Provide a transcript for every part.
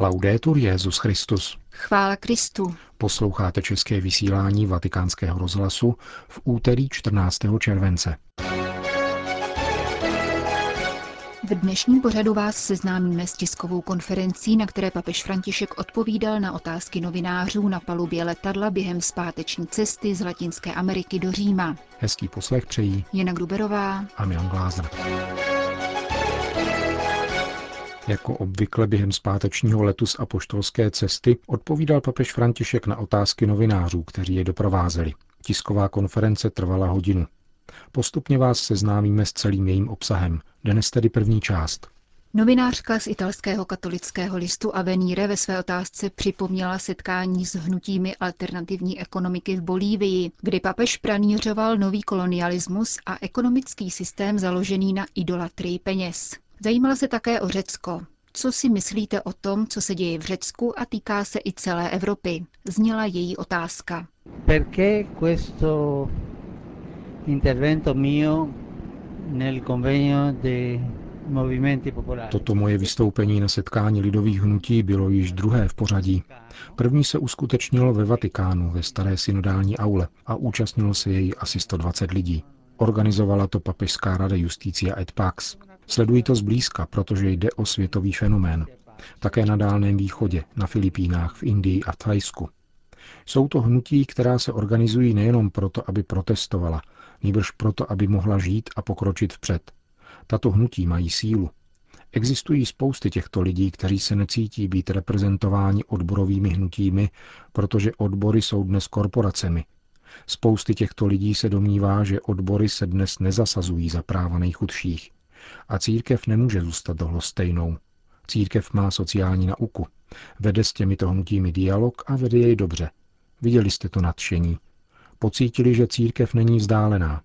Laudetur Jezus Christus. Chvála Kristu. Posloucháte české vysílání Vatikánského rozhlasu v úterý 14. července. V dnešním pořadu vás seznámíme s tiskovou konferencí, na které papež František odpovídal na otázky novinářů na palubě letadla během zpáteční cesty z Latinské Ameriky do Říma. Hezký poslech přejí Jana Gruberová a Milan Glázer. Jako obvykle během zpátečního letu z apoštolské cesty odpovídal papež František na otázky novinářů, kteří je doprovázeli. Tisková konference trvala hodinu. Postupně vás seznámíme s celým jejím obsahem. Dnes tedy první část. Novinářka z italského katolického listu Avenire ve své otázce připomněla setkání s hnutími alternativní ekonomiky v Bolívii, kdy papež pranířoval nový kolonialismus a ekonomický systém založený na idolatrii peněz. Zajímala se také o Řecko. Co si myslíte o tom, co se děje v Řecku a týká se i celé Evropy? Zněla její otázka. intervento mio nel convegno de Toto moje vystoupení na setkání lidových hnutí bylo již druhé v pořadí. První se uskutečnilo ve Vatikánu, ve staré synodální aule a účastnilo se jej asi 120 lidí. Organizovala to papežská rada Justícia et Pax. Sledují to zblízka, protože jde o světový fenomén. Také na Dálném východě, na Filipínách, v Indii a Thajsku. Jsou to hnutí, která se organizují nejenom proto, aby protestovala, nýbrž proto, aby mohla žít a pokročit vpřed. Tato hnutí mají sílu. Existují spousty těchto lidí, kteří se necítí být reprezentováni odborovými hnutími, protože odbory jsou dnes korporacemi. Spousty těchto lidí se domnívá, že odbory se dnes nezasazují za práva nejchudších. A církev nemůže zůstat dohlostejnou. Církev má sociální nauku. Vede s těmito hnutími dialog a vede jej dobře. Viděli jste to nadšení. Pocítili, že církev není vzdálená.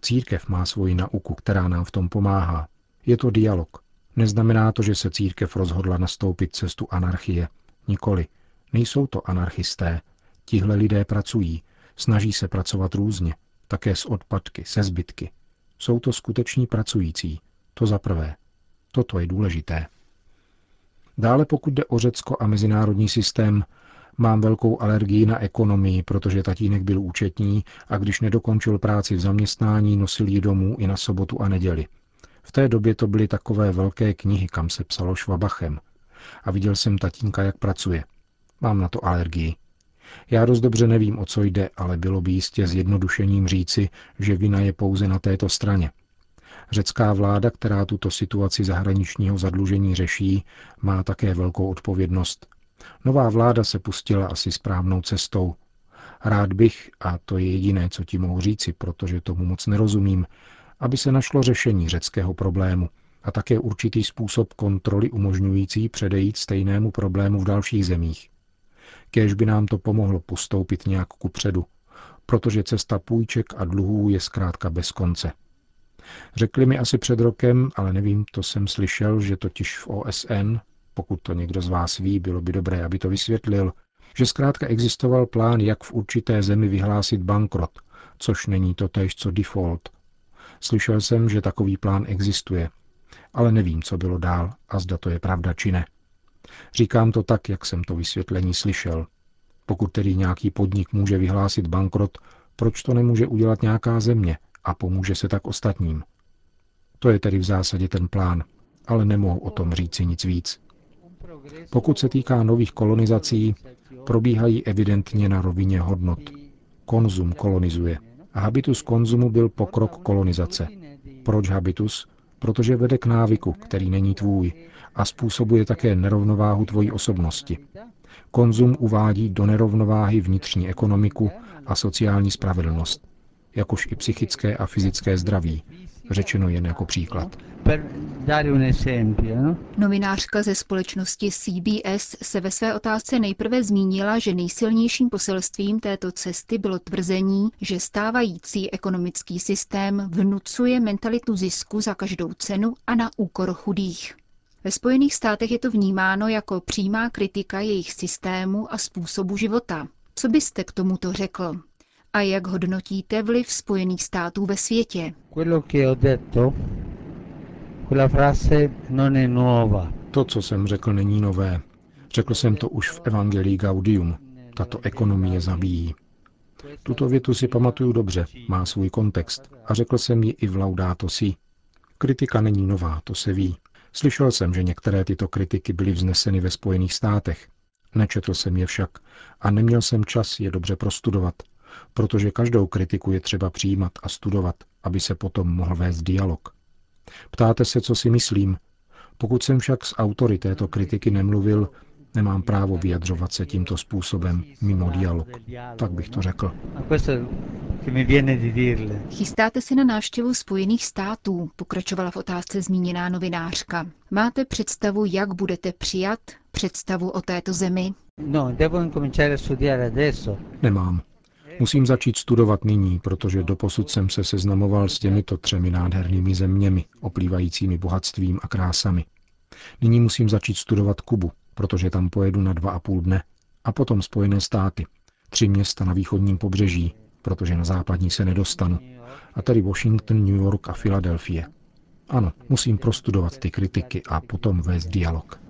Církev má svoji nauku, která nám v tom pomáhá. Je to dialog. Neznamená to, že se církev rozhodla nastoupit cestu anarchie. Nikoli. Nejsou to anarchisté. Tihle lidé pracují. Snaží se pracovat různě. Také s odpadky, se zbytky. Jsou to skuteční pracující. To za prvé. Toto je důležité. Dále pokud jde o Řecko a mezinárodní systém, mám velkou alergii na ekonomii, protože tatínek byl účetní a když nedokončil práci v zaměstnání, nosil ji domů i na sobotu a neděli. V té době to byly takové velké knihy, kam se psalo švabachem. A viděl jsem tatínka, jak pracuje. Mám na to alergii. Já dost dobře nevím, o co jde, ale bylo by jistě zjednodušením říci, že vina je pouze na této straně. Řecká vláda, která tuto situaci zahraničního zadlužení řeší, má také velkou odpovědnost. Nová vláda se pustila asi správnou cestou. Rád bych, a to je jediné, co ti mohu říci, protože tomu moc nerozumím, aby se našlo řešení řeckého problému a také určitý způsob kontroly umožňující předejít stejnému problému v dalších zemích. Kéž by nám to pomohlo postoupit nějak ku předu, protože cesta půjček a dluhů je zkrátka bez konce. Řekli mi asi před rokem, ale nevím, to jsem slyšel, že totiž v OSN, pokud to někdo z vás ví, bylo by dobré, aby to vysvětlil, že zkrátka existoval plán, jak v určité zemi vyhlásit bankrot, což není to tež co default. Slyšel jsem, že takový plán existuje, ale nevím, co bylo dál a zda to je pravda či ne. Říkám to tak, jak jsem to vysvětlení slyšel. Pokud tedy nějaký podnik může vyhlásit bankrot, proč to nemůže udělat nějaká země a pomůže se tak ostatním? To je tedy v zásadě ten plán, ale nemohu o tom říci nic víc. Pokud se týká nových kolonizací, probíhají evidentně na rovině hodnot. Konzum kolonizuje. A habitus konzumu byl pokrok kolonizace. Proč habitus? Protože vede k návyku, který není tvůj a způsobuje také nerovnováhu tvojí osobnosti. Konzum uvádí do nerovnováhy vnitřní ekonomiku a sociální spravedlnost, jakož i psychické a fyzické zdraví, řečeno jen jako příklad. No? Novinářka ze společnosti CBS se ve své otázce nejprve zmínila, že nejsilnějším poselstvím této cesty bylo tvrzení, že stávající ekonomický systém vnucuje mentalitu zisku za každou cenu a na úkor chudých. Ve Spojených státech je to vnímáno jako přímá kritika jejich systému a způsobu života. Co byste k tomuto řekl? A jak hodnotíte vliv Spojených států ve světě? To, co jsem řekl, není nové. Řekl jsem to už v Evangelii Gaudium. Tato ekonomie zabíjí. Tuto větu si pamatuju dobře, má svůj kontext a řekl jsem ji i v Laudato Si. Kritika není nová, to se ví. Slyšel jsem, že některé tyto kritiky byly vzneseny ve Spojených státech. Nečetl jsem je však a neměl jsem čas je dobře prostudovat, protože každou kritiku je třeba přijímat a studovat, aby se potom mohl vést dialog. Ptáte se, co si myslím. Pokud jsem však s autory této kritiky nemluvil, nemám právo vyjadřovat se tímto způsobem mimo dialog. Tak bych to řekl. Chystáte se na návštěvu Spojených států, pokračovala v otázce zmíněná novinářka. Máte představu, jak budete přijat, představu o této zemi? No, Nemám. Musím začít studovat nyní, protože doposud jsem se seznamoval s těmito třemi nádhernými zeměmi, oplývajícími bohatstvím a krásami. Nyní musím začít studovat Kubu, protože tam pojedu na dva a půl dne, a potom Spojené státy, tři města na východním pobřeží, protože na západní se nedostanu, a tedy Washington, New York a Filadelfie. Ano, musím prostudovat ty kritiky a potom vést dialog.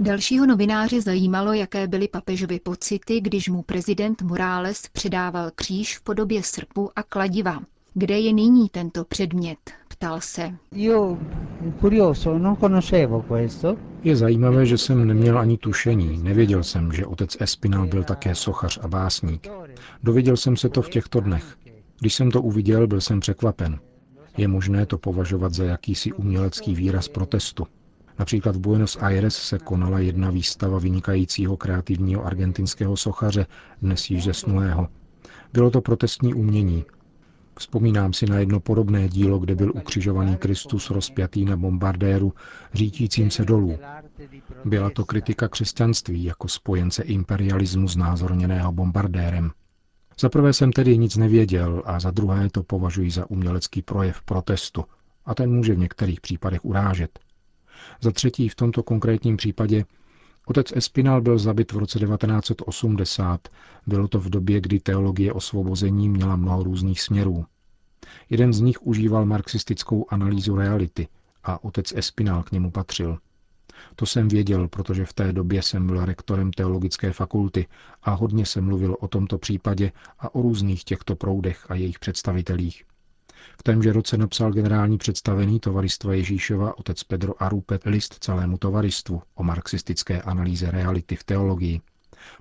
Dalšího novináře zajímalo, jaké byly papežovy pocity, když mu prezident Morales předával kříž v podobě srpu a kladiva. Kde je nyní tento předmět? Ptal se. Je zajímavé, že jsem neměl ani tušení. Nevěděl jsem, že otec Espinal byl také sochař a básník. Dověděl jsem se to v těchto dnech. Když jsem to uviděl, byl jsem překvapen. Je možné to považovat za jakýsi umělecký výraz protestu. Například v Buenos Aires se konala jedna výstava vynikajícího kreativního argentinského sochaře, dnes již zesnulého. Bylo to protestní umění. Vzpomínám si na jedno podobné dílo, kde byl ukřižovaný Kristus rozpjatý na bombardéru, řítícím se dolů. Byla to kritika křesťanství jako spojence imperialismu znázorněného bombardérem. Za prvé jsem tedy nic nevěděl a za druhé to považuji za umělecký projev protestu a ten může v některých případech urážet. Za třetí v tomto konkrétním případě otec Espinal byl zabit v roce 1980. Bylo to v době, kdy teologie osvobození měla mnoho různých směrů. Jeden z nich užíval marxistickou analýzu reality a otec Espinal k němu patřil – to jsem věděl, protože v té době jsem byl rektorem teologické fakulty a hodně se mluvil o tomto případě a o různých těchto proudech a jejich představitelích. V témže roce napsal generální představený tovaristva Ježíšova otec Pedro Arupet list celému tovaristvu o marxistické analýze reality v teologii.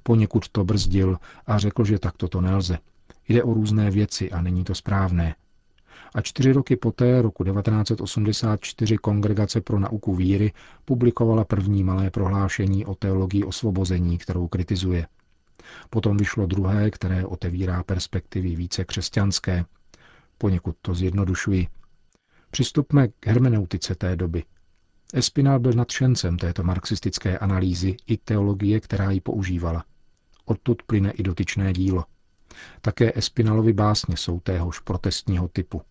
Poněkud to brzdil a řekl, že takto to nelze. Jde o různé věci a není to správné a čtyři roky poté, roku 1984, Kongregace pro nauku víry publikovala první malé prohlášení o teologii osvobození, kterou kritizuje. Potom vyšlo druhé, které otevírá perspektivy více křesťanské. Poněkud to zjednodušuji. Přistupme k hermeneutice té doby. Espinal byl nadšencem této marxistické analýzy i teologie, která ji používala. Odtud plyne i dotyčné dílo. Také Espinalovi básně jsou téhož protestního typu.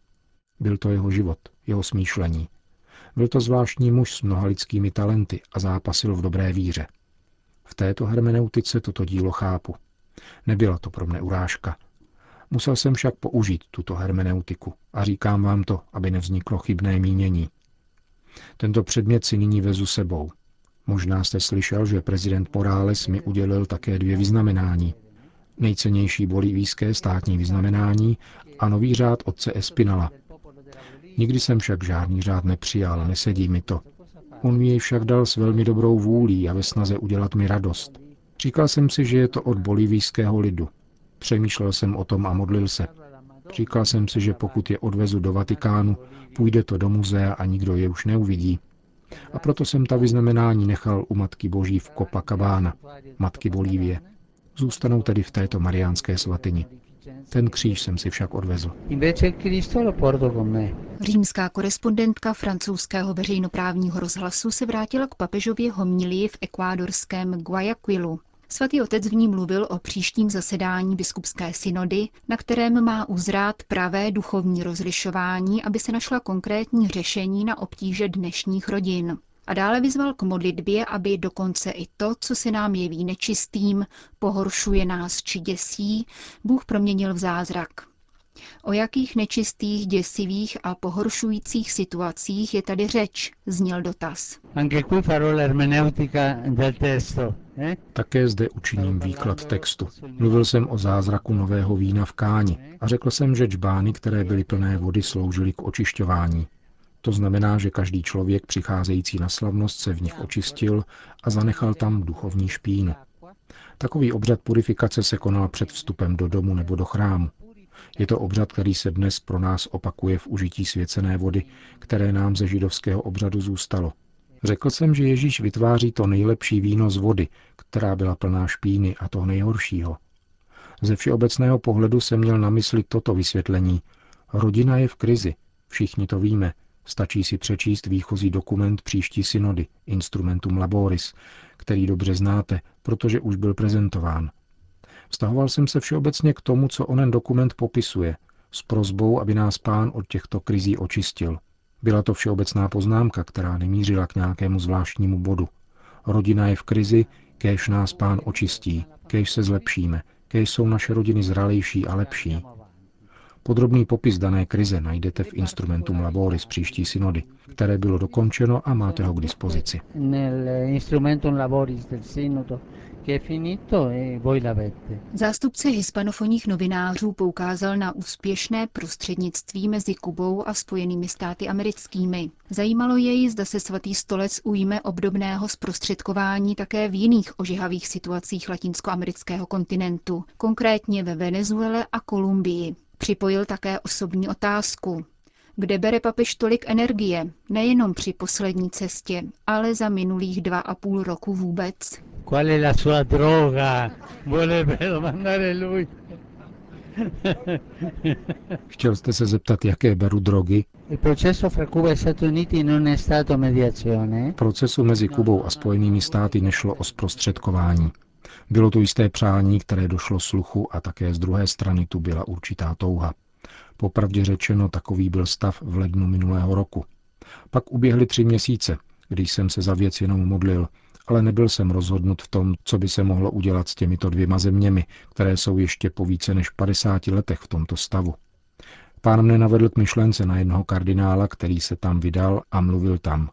Byl to jeho život, jeho smýšlení. Byl to zvláštní muž s mnoha lidskými talenty a zápasil v dobré víře. V této hermeneutice toto dílo chápu. Nebyla to pro mne urážka. Musel jsem však použít tuto hermeneutiku a říkám vám to, aby nevzniklo chybné mínění. Tento předmět si nyní vezu sebou. Možná jste slyšel, že prezident Morales mi udělil také dvě vyznamenání. Nejcennější bolivijské státní vyznamenání a nový řád otce Espinala, Nikdy jsem však žádný řád nepřijal, nesedí mi to. On mi jej však dal s velmi dobrou vůlí a ve snaze udělat mi radost. Říkal jsem si, že je to od bolivijského lidu. Přemýšlel jsem o tom a modlil se. Říkal jsem si, že pokud je odvezu do Vatikánu, půjde to do muzea a nikdo je už neuvidí. A proto jsem ta vyznamenání nechal u Matky Boží v Copacabana, Matky Bolívie. Zůstanou tedy v této mariánské svatyni. Ten kříž jsem si však odvezl. Římská korespondentka francouzského veřejnoprávního rozhlasu se vrátila k papežově homilii v ekvádorském Guayaquilu. Svatý otec v ní mluvil o příštím zasedání biskupské synody, na kterém má uzrát pravé duchovní rozlišování, aby se našla konkrétní řešení na obtíže dnešních rodin a dále vyzval k modlitbě, aby dokonce i to, co se nám jeví nečistým, pohoršuje nás či děsí, Bůh proměnil v zázrak. O jakých nečistých, děsivých a pohoršujících situacích je tady řeč, zněl dotaz. Eh? Také zde učiním výklad textu. Mluvil jsem o zázraku nového vína v Káni a řekl jsem, že čbány, které byly plné vody, sloužily k očišťování. To znamená, že každý člověk přicházející na slavnost se v nich očistil a zanechal tam duchovní špínu. Takový obřad purifikace se konal před vstupem do domu nebo do chrámu. Je to obřad, který se dnes pro nás opakuje v užití svěcené vody, které nám ze židovského obřadu zůstalo. Řekl jsem, že Ježíš vytváří to nejlepší víno z vody, která byla plná špíny a toho nejhoršího. Ze všeobecného pohledu jsem měl na mysli toto vysvětlení. Rodina je v krizi, všichni to víme, stačí si přečíst výchozí dokument příští synody, Instrumentum Laboris, který dobře znáte, protože už byl prezentován. Vztahoval jsem se všeobecně k tomu, co onen dokument popisuje, s prozbou, aby nás pán od těchto krizí očistil. Byla to všeobecná poznámka, která nemířila k nějakému zvláštnímu bodu. Rodina je v krizi, kéž nás pán očistí, kéž se zlepšíme, kéž jsou naše rodiny zralejší a lepší. Podrobný popis dané krize najdete v Instrumentum Laboris příští synody, které bylo dokončeno a máte ho k dispozici. E Zástupce hispanofonních novinářů poukázal na úspěšné prostřednictví mezi Kubou a Spojenými státy americkými. Zajímalo jej, zda se svatý stolec ujme obdobného zprostředkování také v jiných ožehavých situacích latinskoamerického kontinentu, konkrétně ve Venezuele a Kolumbii. Připojil také osobní otázku. Kde bere papež tolik energie, nejenom při poslední cestě, ale za minulých dva a půl roku vůbec? Qual è la sua droga? domandare lui. Chtěl jste se zeptat, jaké beru drogy? E v procesu mezi Kubou a Spojenými státy nešlo o zprostředkování. Bylo to jisté přání, které došlo sluchu a také z druhé strany tu byla určitá touha. Popravdě řečeno, takový byl stav v lednu minulého roku. Pak uběhly tři měsíce, když jsem se za věc jenom modlil, ale nebyl jsem rozhodnut v tom, co by se mohlo udělat s těmito dvěma zeměmi, které jsou ještě po více než 50 letech v tomto stavu. Pán mne navedl k myšlence na jednoho kardinála, který se tam vydal a mluvil tam.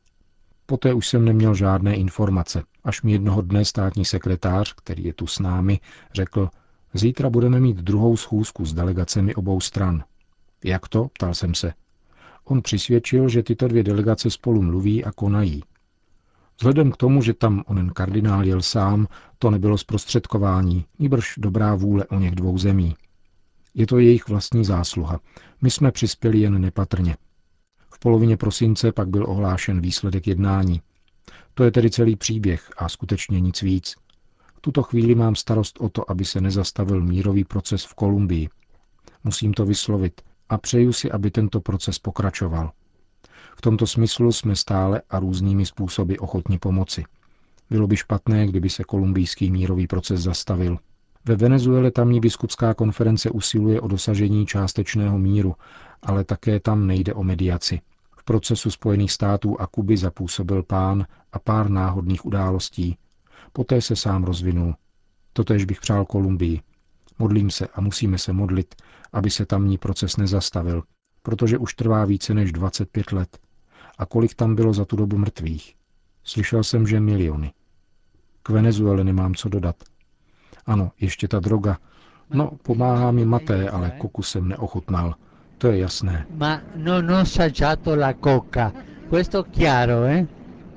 Poté už jsem neměl žádné informace, až mi jednoho dne státní sekretář, který je tu s námi, řekl, zítra budeme mít druhou schůzku s delegacemi obou stran. Jak to? ptal jsem se. On přisvědčil, že tyto dvě delegace spolu mluví a konají. Vzhledem k tomu, že tam onen kardinál jel sám, to nebylo zprostředkování, níbrž dobrá vůle o něch dvou zemí. Je to jejich vlastní zásluha. My jsme přispěli jen nepatrně. V polovině prosince pak byl ohlášen výsledek jednání. To je tedy celý příběh a skutečně nic víc. V tuto chvíli mám starost o to, aby se nezastavil mírový proces v Kolumbii. Musím to vyslovit a přeju si, aby tento proces pokračoval. V tomto smyslu jsme stále a různými způsoby ochotni pomoci. Bylo by špatné, kdyby se kolumbijský mírový proces zastavil. Ve Venezuele tamní biskupská konference usiluje o dosažení částečného míru, ale také tam nejde o mediaci. V procesu Spojených států a Kuby zapůsobil pán a pár náhodných událostí. Poté se sám rozvinul. Totež bych přál Kolumbii. Modlím se a musíme se modlit, aby se tamní proces nezastavil, protože už trvá více než 25 let. A kolik tam bylo za tu dobu mrtvých? Slyšel jsem, že miliony. K Venezuele nemám co dodat. Ano, ještě ta droga. No, pomáhá mi maté, ale koku jsem neochutnal. To je jasné. Ma no, no la coca. Questo chiaro, eh?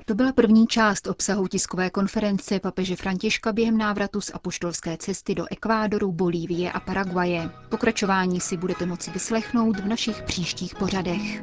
To byla první část obsahu tiskové konference papeže Františka během návratu z apoštolské cesty do Ekvádoru, Bolívie a Paraguaje. Pokračování si budete moci vyslechnout v našich příštích pořadech.